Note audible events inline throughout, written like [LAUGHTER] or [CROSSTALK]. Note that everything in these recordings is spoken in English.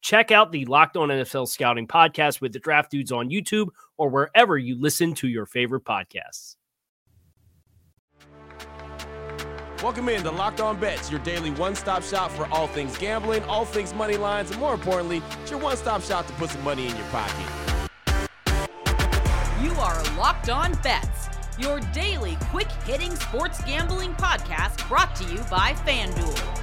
Check out the Locked On NFL Scouting podcast with the draft dudes on YouTube or wherever you listen to your favorite podcasts. Welcome in to Locked On Bets, your daily one stop shop for all things gambling, all things money lines, and more importantly, it's your one stop shop to put some money in your pocket. You are Locked On Bets, your daily quick hitting sports gambling podcast brought to you by FanDuel.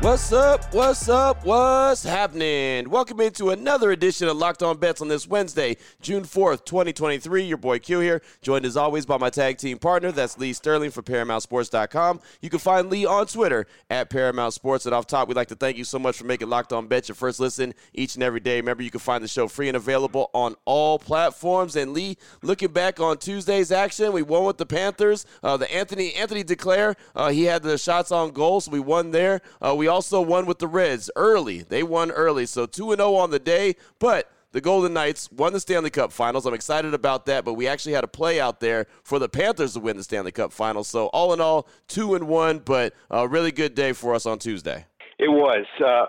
What's up? What's up? What's happening? Welcome into another edition of Locked On Bets on this Wednesday, June 4th, 2023. Your boy Q here, joined as always by my tag team partner. That's Lee Sterling from ParamountSports.com. You can find Lee on Twitter at Paramount Sports. And off top, we'd like to thank you so much for making Locked On Bets your first listen each and every day. Remember, you can find the show free and available on all platforms. And Lee, looking back on Tuesday's action, we won with the Panthers. Uh, the Anthony Anthony Duclair, uh, he had the shots on goal, so we won there. Uh, we also won with the Reds early. They won early, so 2 0 on the day, but the Golden Knights won the Stanley Cup Finals. I'm excited about that, but we actually had a play out there for the Panthers to win the Stanley Cup Finals. So all in all, two and one, but a really good day for us on Tuesday. It was. Uh,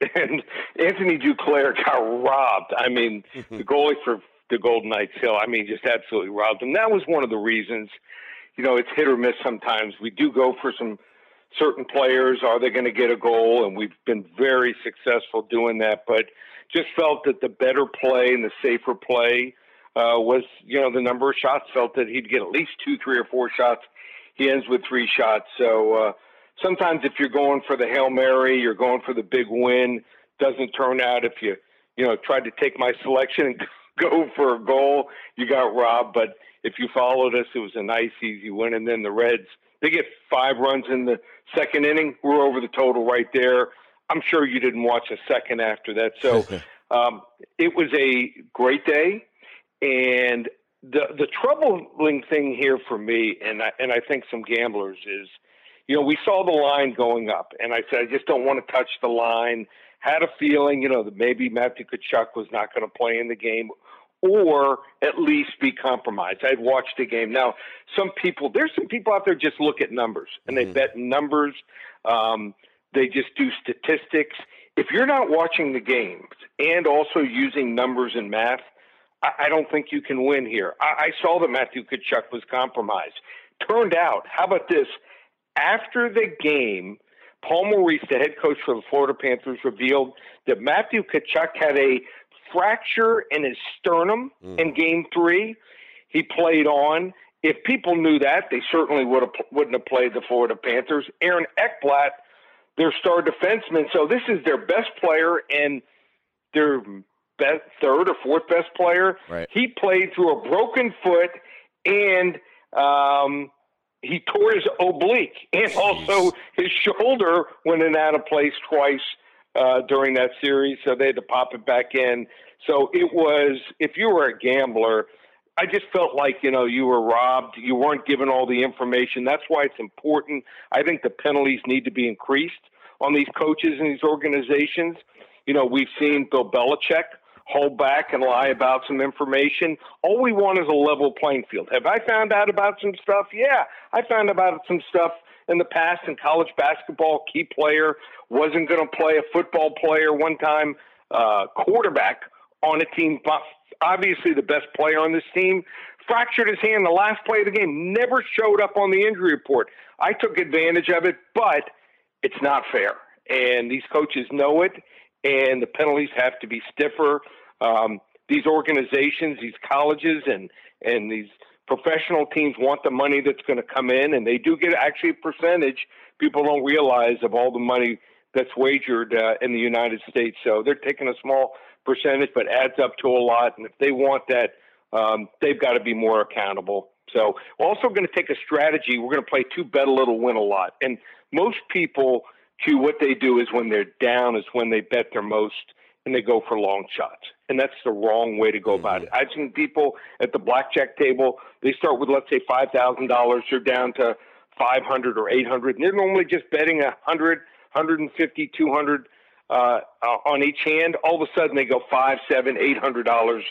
[LAUGHS] and Anthony Duclair got robbed. I mean, [LAUGHS] the goalie for the Golden Knights Hill, I mean, just absolutely robbed him. That was one of the reasons, you know, it's hit or miss sometimes. We do go for some certain players. Are they going to get a goal? And we've been very successful doing that. But just felt that the better play and the safer play uh, was, you know, the number of shots. Felt that he'd get at least two, three, or four shots. He ends with three shots. So uh, sometimes if you're going for the hail mary, you're going for the big win. Doesn't turn out if you, you know, tried to take my selection and [LAUGHS] go for a goal, you got robbed. But if you followed us, it was a nice, easy win. And then the Reds, they get five runs in the second inning. We're over the total right there. I'm sure you didn't watch a second after that. So [LAUGHS] um, it was a great day. And the the troubling thing here for me, and I, and I think some gamblers is, you know, we saw the line going up, and I said I just don't want to touch the line. Had a feeling, you know, that maybe Matthew Tkachuk was not going to play in the game, or at least be compromised. I'd watched the game. Now, some people, there's some people out there just look at numbers and they mm-hmm. bet numbers. Um, they just do statistics. If you're not watching the games and also using numbers and math, I, I don't think you can win here. I, I saw that Matthew Tkachuk was compromised. Turned out, how about this? After the game, Paul Maurice, the head coach for the Florida Panthers, revealed that Matthew Tkachuk had a fracture in his sternum mm. in Game Three. He played on. If people knew that, they certainly would have wouldn't have played the Florida Panthers. Aaron Ekblad, their star defenseman, so this is their best player and their best third or fourth best player. Right. He played through a broken foot and um, he tore his oblique and Jeez. also his shoulder went in out of place twice uh, during that series, so they had to pop it back in. So it was, if you were a gambler, I just felt like you know you were robbed. You weren't given all the information. That's why it's important. I think the penalties need to be increased on these coaches and these organizations. You know, we've seen Bill Belichick hold back and lie about some information. All we want is a level playing field. Have I found out about some stuff? Yeah, I found out some stuff in the past in college basketball. Key player wasn't going to play a football player one time, uh, quarterback on a team, obviously the best player on this team, fractured his hand the last play of the game, never showed up on the injury report. I took advantage of it, but it's not fair. And these coaches know it, and the penalties have to be stiffer. Um, these organizations, these colleges, and and these professional teams want the money that's going to come in, and they do get actually a percentage. People don't realize of all the money that's wagered uh, in the United States. So they're taking a small percentage, but adds up to a lot. And if they want that, um, they've got to be more accountable. So we're also going to take a strategy. We're going to play two bet a little, win a lot. And most people, Q, what they do is when they're down is when they bet their most and they go for long shots. And that's the wrong way to go mm-hmm. about it. I've seen people at the blackjack table, they start with, let's say, $5,000. They're down to 500 or 800 and they're normally just betting a 100, 150, 200 uh, on each hand. All of a sudden they go five, seven, eight hundred dollars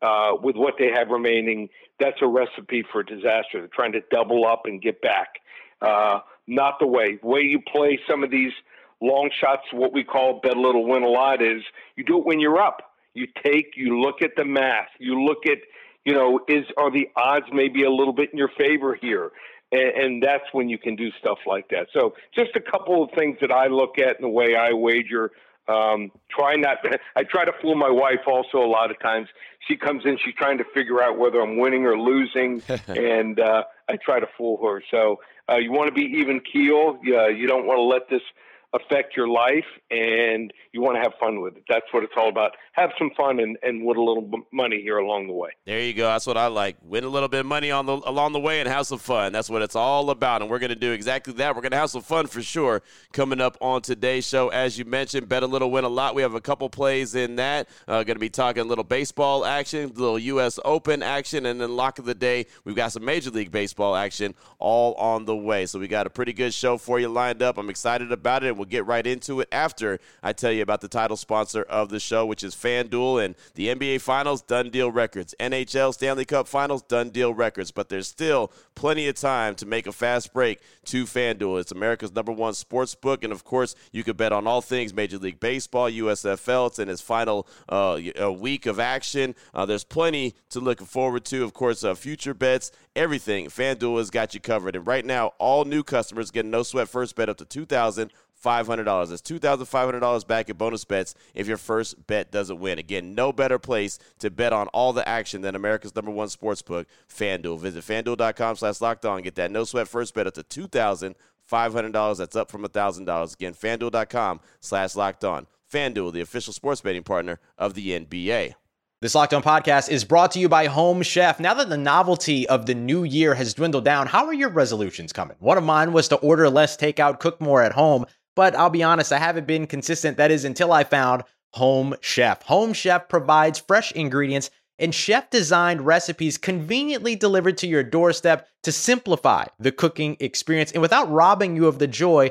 uh, with what they have remaining. That's a recipe for disaster. They're trying to double up and get back. Uh, not the way. The way you play some of these long shots, what we call bet a little, win a lot, is you do it when you're up. You take, you look at the math, you look at, you know, is are the odds maybe a little bit in your favor here, and, and that's when you can do stuff like that. So just a couple of things that I look at in the way I wager. Um, try not. [LAUGHS] I try to fool my wife also a lot of times. She comes in, she's trying to figure out whether I'm winning or losing, [LAUGHS] and uh, I try to fool her. So uh, you want to be even keel. Uh, you don't want to let this affect your life and you want to have fun with it. That's what it's all about. Have some fun and, and win a little money here along the way. There you go. That's what I like. Win a little bit of money on the along the way and have some fun. That's what it's all about. And we're going to do exactly that. We're going to have some fun for sure coming up on today's show. As you mentioned, bet a little, win a lot. We have a couple plays in that. Uh, going to be talking a little baseball action, little U.S. Open action, and then lock of the day. We've got some Major League Baseball action all on the way. So we got a pretty good show for you lined up. I'm excited about it. We'll get right into it after I tell you about the title sponsor of the show, which is FanDuel and the NBA Finals, done deal records. NHL Stanley Cup Finals, done deal records. But there's still plenty of time to make a fast break to FanDuel. It's America's number one sports book. And of course, you can bet on all things Major League Baseball, USFL. It's in its final uh, week of action. Uh, there's plenty to look forward to. Of course, uh, future bets, everything. FanDuel has got you covered. And right now, all new customers get no sweat first bet up to 2000 $500. That's $2,500 back in bonus bets if your first bet doesn't win. Again, no better place to bet on all the action than America's number one sports book, FanDuel. Visit FanDuel.com slash locked on. Get that no sweat first bet up to $2,500. That's up from $1,000. Again, FanDuel.com slash locked on. FanDuel, the official sports betting partner of the NBA. This Locked On podcast is brought to you by Home Chef. Now that the novelty of the new year has dwindled down, how are your resolutions coming? One of mine was to order less takeout, cook more at home. But I'll be honest, I haven't been consistent. That is until I found Home Chef. Home Chef provides fresh ingredients and chef designed recipes conveniently delivered to your doorstep to simplify the cooking experience and without robbing you of the joy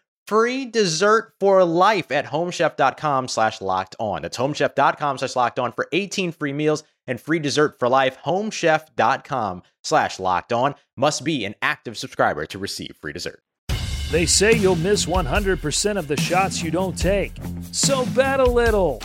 free dessert for life at homechef.com slash locked on. That's homechef.com slash locked on for 18 free meals and free dessert for life. Homechef.com slash locked on must be an active subscriber to receive free dessert. They say you'll miss 100% of the shots you don't take. So bet a little.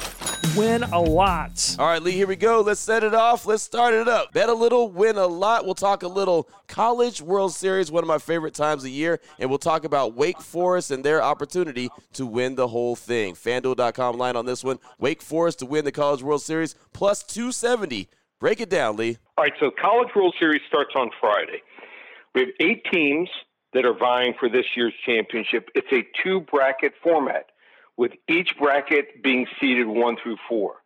Win a lot. All right, Lee, here we go. Let's set it off. Let's start it up. Bet a little, win a lot. We'll talk a little College World Series, one of my favorite times of year, and we'll talk about Wake Forest and their opportunity to win the whole thing. FanDuel.com line on this one. Wake Forest to win the College World Series plus 270. Break it down, Lee. All right, so College World Series starts on Friday. We have eight teams that are vying for this year's championship. It's a two bracket format, with each bracket being seeded one through four.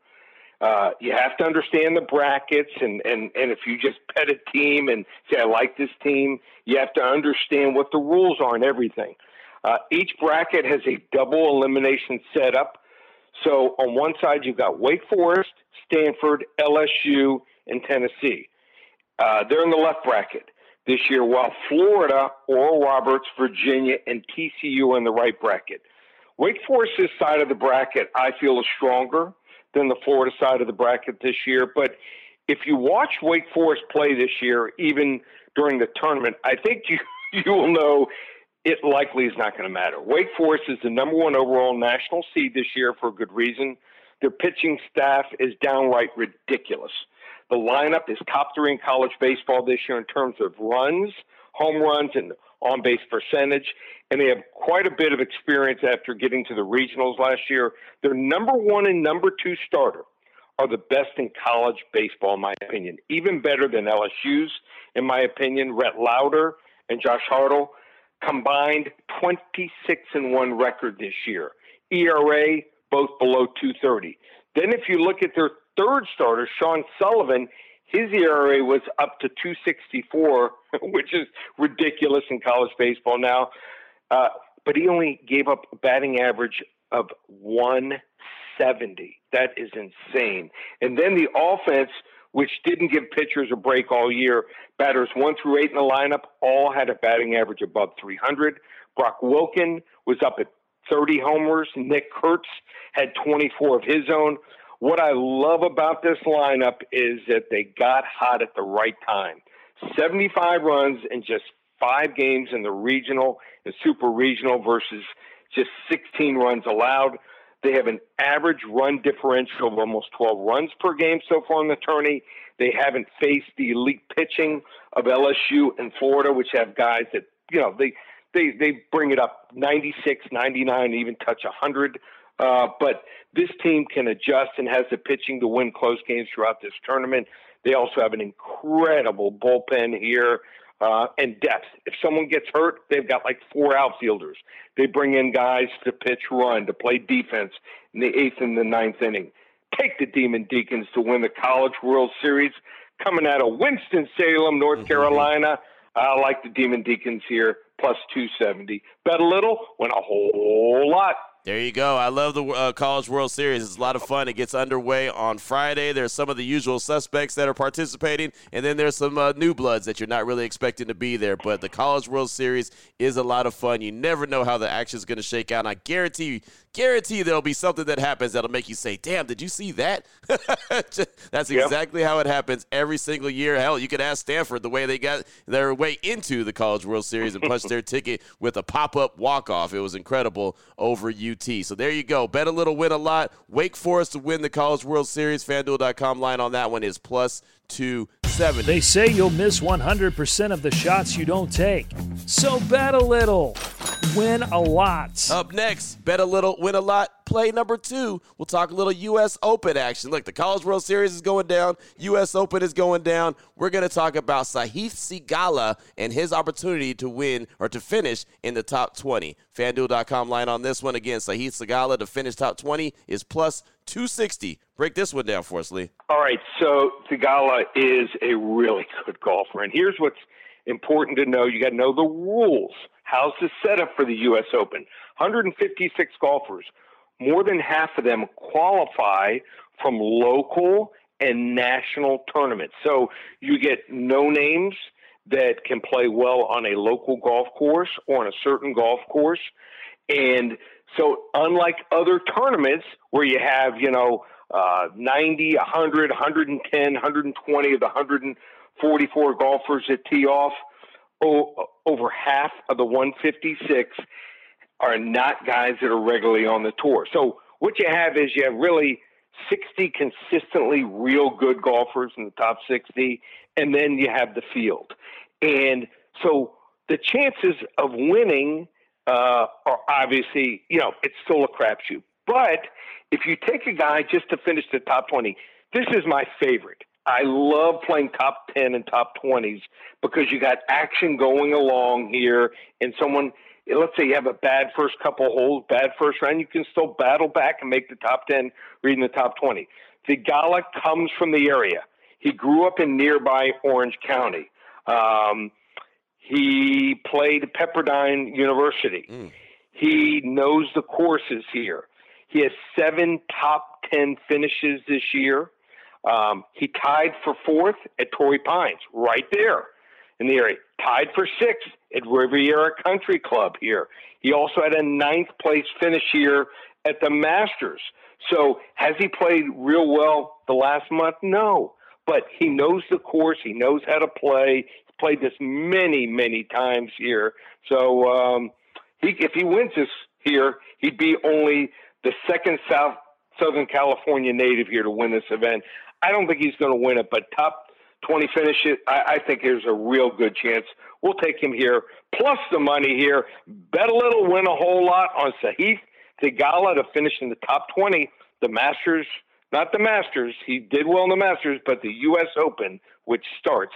Uh, you have to understand the brackets, and, and, and if you just bet a team and say, I like this team, you have to understand what the rules are and everything. Uh, each bracket has a double elimination setup. So on one side, you've got Wake Forest, Stanford, LSU, and Tennessee. Uh, they're in the left bracket this year, while Florida, Oral Roberts, Virginia, and TCU are in the right bracket. Wake Forest's side of the bracket, I feel, is stronger than the Florida side of the bracket this year. But if you watch Wake Forest play this year, even during the tournament, I think [LAUGHS] you you will know it likely is not going to matter. Wake Forest is the number one overall national seed this year for a good reason. Their pitching staff is downright ridiculous. The lineup is top three in college baseball this year in terms of runs, home runs, and on base percentage. And they have quite a bit of experience after getting to the regionals last year. Their number one and number two starter are the best in college baseball, in my opinion. Even better than LSU's, in my opinion. Rhett Lowder and Josh Hartle combined 26 and 1 record this year. ERA both below 230. Then if you look at their third starter, Sean Sullivan, his ERA was up to 264, [LAUGHS] which is ridiculous in college baseball now. Uh, but he only gave up a batting average of 170. That is insane. And then the offense, which didn't give pitchers a break all year, batters one through eight in the lineup all had a batting average above 300. Brock Wilken was up at 30 homers. Nick Kurtz had 24 of his own. What I love about this lineup is that they got hot at the right time. 75 runs in just five games in the regional and super regional versus just 16 runs allowed. They have an average run differential of almost 12 runs per game so far in the tourney. They haven't faced the elite pitching of LSU and Florida, which have guys that, you know, they, they, they bring it up 96, 99, even touch 100. Uh, but this team can adjust and has the pitching to win close games throughout this tournament. They also have an incredible bullpen here uh, and depth. If someone gets hurt, they've got like four outfielders. They bring in guys to pitch run, to play defense in the eighth and the ninth inning. Take the Demon Deacons to win the College World Series coming out of Winston-Salem, North mm-hmm. Carolina. I like the Demon Deacons here, plus 270. Bet a little, win a whole lot. There you go. I love the uh, College World Series. It's a lot of fun. It gets underway on Friday. There's some of the usual suspects that are participating, and then there's some uh, new bloods that you're not really expecting to be there. But the College World Series is a lot of fun. You never know how the action is going to shake out. And I guarantee, guarantee there'll be something that happens that'll make you say, "Damn, did you see that?" [LAUGHS] That's exactly yep. how it happens every single year. Hell, you could ask Stanford the way they got their way into the College World Series and punched their [LAUGHS] ticket with a pop-up walk-off. It was incredible over you. UT. So there you go. Bet a little, win a lot. Wake Forest to win the College World Series. FanDuel.com line on that one is plus 270. They say you'll miss 100% of the shots you don't take. So bet a little, win a lot. Up next, bet a little, win a lot. Play number two. We'll talk a little U.S. Open action. Look, the College World Series is going down. U.S. Open is going down. We're going to talk about Sahith Theegala and his opportunity to win or to finish in the top 20. FanDuel.com line on this one again. Sahith Theegala to finish top 20 is plus 260. Break this one down for us, Lee. All right. So Theegala is a really good golfer. And here's what's important to know you got to know the rules. How's the setup for the U.S. Open? 156 golfers. More than half of them qualify from local and national tournaments. So you get no names that can play well on a local golf course or on a certain golf course. And so, unlike other tournaments where you have, you know, uh, 90, 100, 110, 120 of the 144 golfers that tee off, oh, over half of the 156 are not guys that are regularly on the tour. So, what you have is you have really 60 consistently real good golfers in the top 60, and then you have the field. And so the chances of winning uh, are obviously, you know, it's still a crapshoot. But if you take a guy just to finish the top 20, this is my favorite. I love playing top 10 and top 20s because you got action going along here, and someone, let's say you have a bad first couple holes, bad first round, you can still battle back and make the top 10, reading the top 20. Theegala comes from the area. He grew up in nearby Orange County. Um, he played Pepperdine University. Mm. He knows the courses here. He has seven top 10 finishes this year. Um, he tied for fourth at Torrey Pines, right there in the area. Tied for sixth at Riviera Country Club here. He also had a ninth place finish here at the Masters. So has he played real well the last month? No. But he knows the course. He knows how to play. He's played this many, many times here. So um, he, if he wins this here, he'd be only the second South Southern California native here to win this event. I don't think he's going to win it, but top 20 finish it, I, I think there's a real good chance. We'll take him here, plus the money here. Bet a little, win a whole lot on Sahith Theegala to finish in the top 20. The Masters, not the Masters, he did well in the Masters, but the U.S. Open, which starts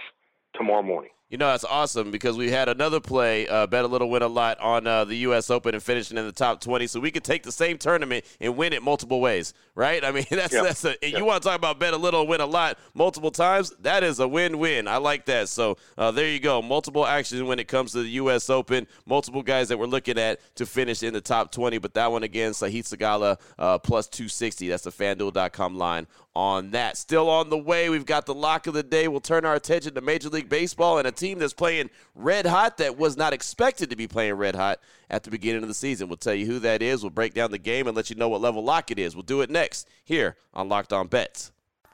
tomorrow morning. You know, that's awesome because we had another play, uh, bet a little, win a lot on uh, the U.S. Open and finishing in the top 20. So we could take the same tournament and win it multiple ways, right? I mean, [LAUGHS] that's, yep. that's a, yep. you want to talk about bet a little, win a lot multiple times. That is a win win. I like that. So uh, there you go. Multiple actions when it comes to the U.S. Open. Multiple guys that we're looking at to finish in the top 20. But that one again, Sahith Theegala uh, plus 260. That's the fanduel.com line on that. Still on the way, we've got the lock of the day. We'll turn our attention to Major League Baseball and a team that's playing red hot that was not expected to be playing red hot at the beginning of the season. We'll tell you who that is. We'll break down the game and let you know what level lock it is. We'll do it next here on Locked On Bets.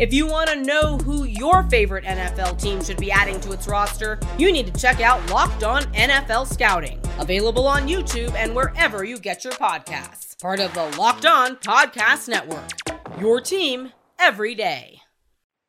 If you want to know who your favorite NFL team should be adding to its roster, you need to check out Locked On NFL Scouting, available on YouTube and wherever you get your podcasts. Part of the Locked On Podcast Network. Your team every day.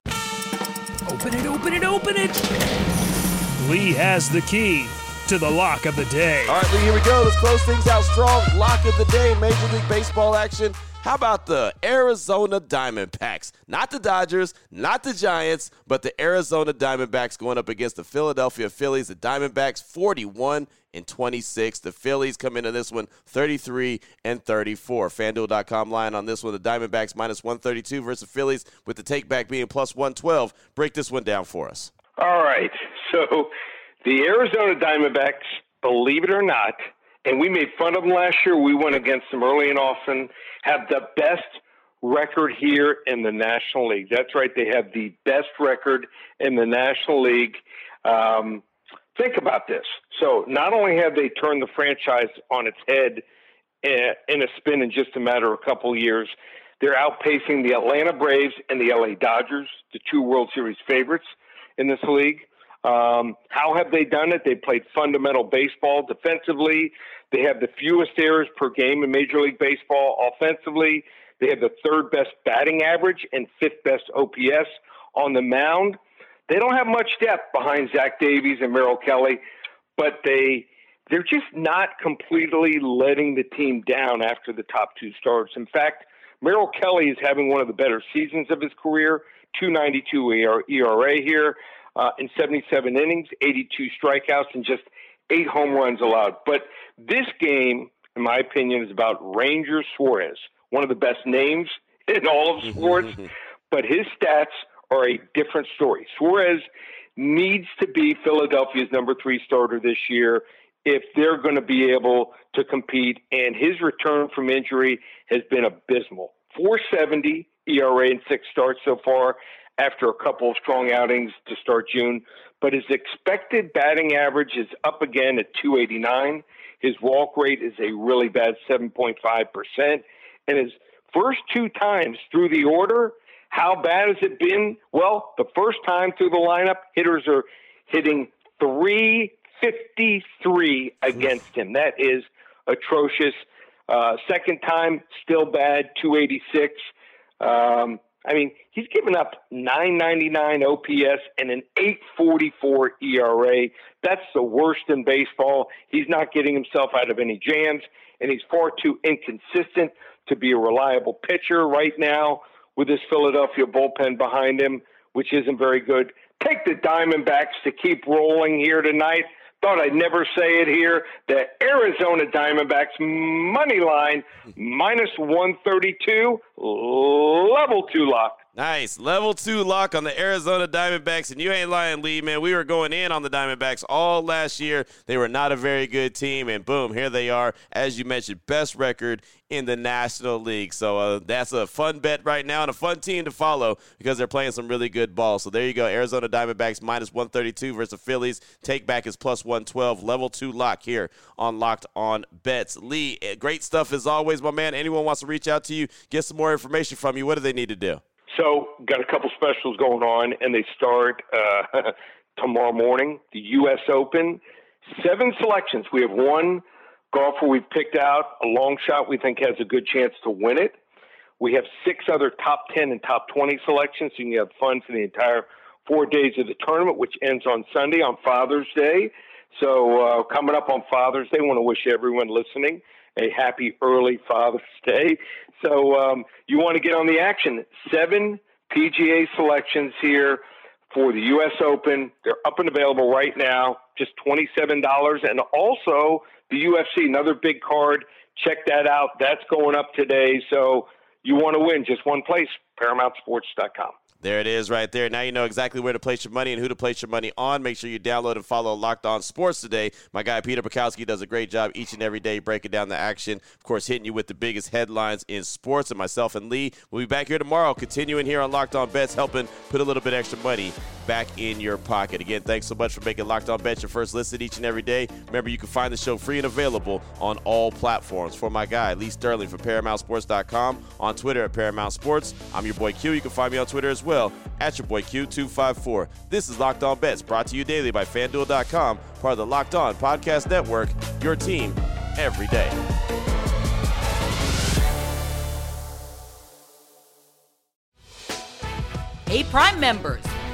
Open it, open it, open it. Lee has the key to the lock of the day. All right, Lee, here we go. Let's close things out strong. Lock of the day, Major League Baseball action. How about the Arizona Diamondbacks? Not the Dodgers, not the Giants, but the Arizona Diamondbacks going up against the Philadelphia Phillies. The Diamondbacks 41 and 26. The Phillies come into this one 33 and 34. FanDuel.com line on this one. The Diamondbacks minus 132 versus Phillies with the takeback being plus 112. Break this one down for us. All right. So the Arizona Diamondbacks, believe it or not, and we made fun of them last year. We went against them early and often. Have the best record here in the National League. That's right. They have the best record in the National League. Um, think about this. So, not only have they turned the franchise on its head eh, in a spin in just a matter of a couple years, they're outpacing the Atlanta Braves and the LA Dodgers, the two World Series favorites in this league. Um, how have they done it? They played fundamental baseball defensively. They have the fewest errors per game in Major League Baseball offensively. They have the third best batting average and fifth best OPS on the mound. They don't have much depth behind Zach Davies and Merrill Kelly, but they they're just not completely letting the team down after the top two starts. In fact, Merrill Kelly is having one of the better seasons of his career, 292 ERA here uh, in 77 innings, 82 strikeouts, and just eight home runs allowed. But this game, in my opinion, is about Ranger Suarez, one of the best names [LAUGHS] in all of sports. but his stats are a different story. Suarez needs to be Philadelphia's number three starter this year if they're going to be able to compete. And his return from injury has been abysmal. 470 ERA in six starts so far after a couple of strong outings to start June. But his expected batting average is up again at 289. His walk rate is a really bad 7.5%. And his first two times through the order, how bad has it been? Well, the first time through the lineup, hitters are hitting 353 against him. That is atrocious. Uh, second time, still bad, 286. Um, I mean, he's given up 999 OPS and an 844 ERA. That's the worst in baseball. He's not getting himself out of any jams, and he's far too inconsistent to be a reliable pitcher right now with this Philadelphia bullpen behind him, which isn't very good. Take the Diamondbacks to keep rolling here tonight. Thought I'd never say it here. The Arizona Diamondbacks money line minus 132, level two lock. Nice. Level two lock on the Arizona Diamondbacks. And you ain't lying, Lee, man. We were going in on the Diamondbacks all last year. They were not a very good team. And boom, here they are. As you mentioned, best record in the National League. So uh, that's a fun bet right now and a fun team to follow because they're playing some really good ball. So there you go. Arizona Diamondbacks minus 132 versus the Phillies. Take back is plus 112. Level two lock here on Locked on Bets. Lee, eh, great stuff as always, my man. Anyone wants to reach out to you, get some more information from you, what do they need to do? So, got a couple specials going on, and they start uh, [LAUGHS] tomorrow morning. The U.S. Open, seven selections. We have one golfer we've picked out, a long shot we think has a good chance to win it. We have six other top 10 and top 20 selections, so you can have fun for the entire four days of the tournament, which ends on Sunday on Father's Day. So, uh, coming up on Father's Day, I want to wish everyone listening a happy early Father's Day. So um, you want to get on the action. Seven PGA selections here for the U.S. Open. They're up and available right now, just $27. And also the UFC, another big card. Check that out. That's going up today. So you want to win, just one place, ParamountSports.com. There it is right there. Now you know exactly where to place your money and who to place your money on. Make sure you download and follow Locked On Sports today. My guy Peter Bukowski does a great job each and every day breaking down the action. Of course, hitting you with the biggest headlines in sports. And myself and Lee will be back here tomorrow, continuing here on Locked On Bets, helping put a little bit extra money back in your pocket. Again, thanks so much for making Locked On Bets your first listen each and every day. Remember, you can find the show free and available on all platforms. For my guy, Lee Sterling from ParamountSports.com, on Twitter at Paramount Sports. I'm your boy Q. You can find me on Twitter as well at your boy Q254. This is Locked On Bets, brought to you daily by FanDuel.com, part of the Locked On Podcast Network, your team every day. Hey, Prime members,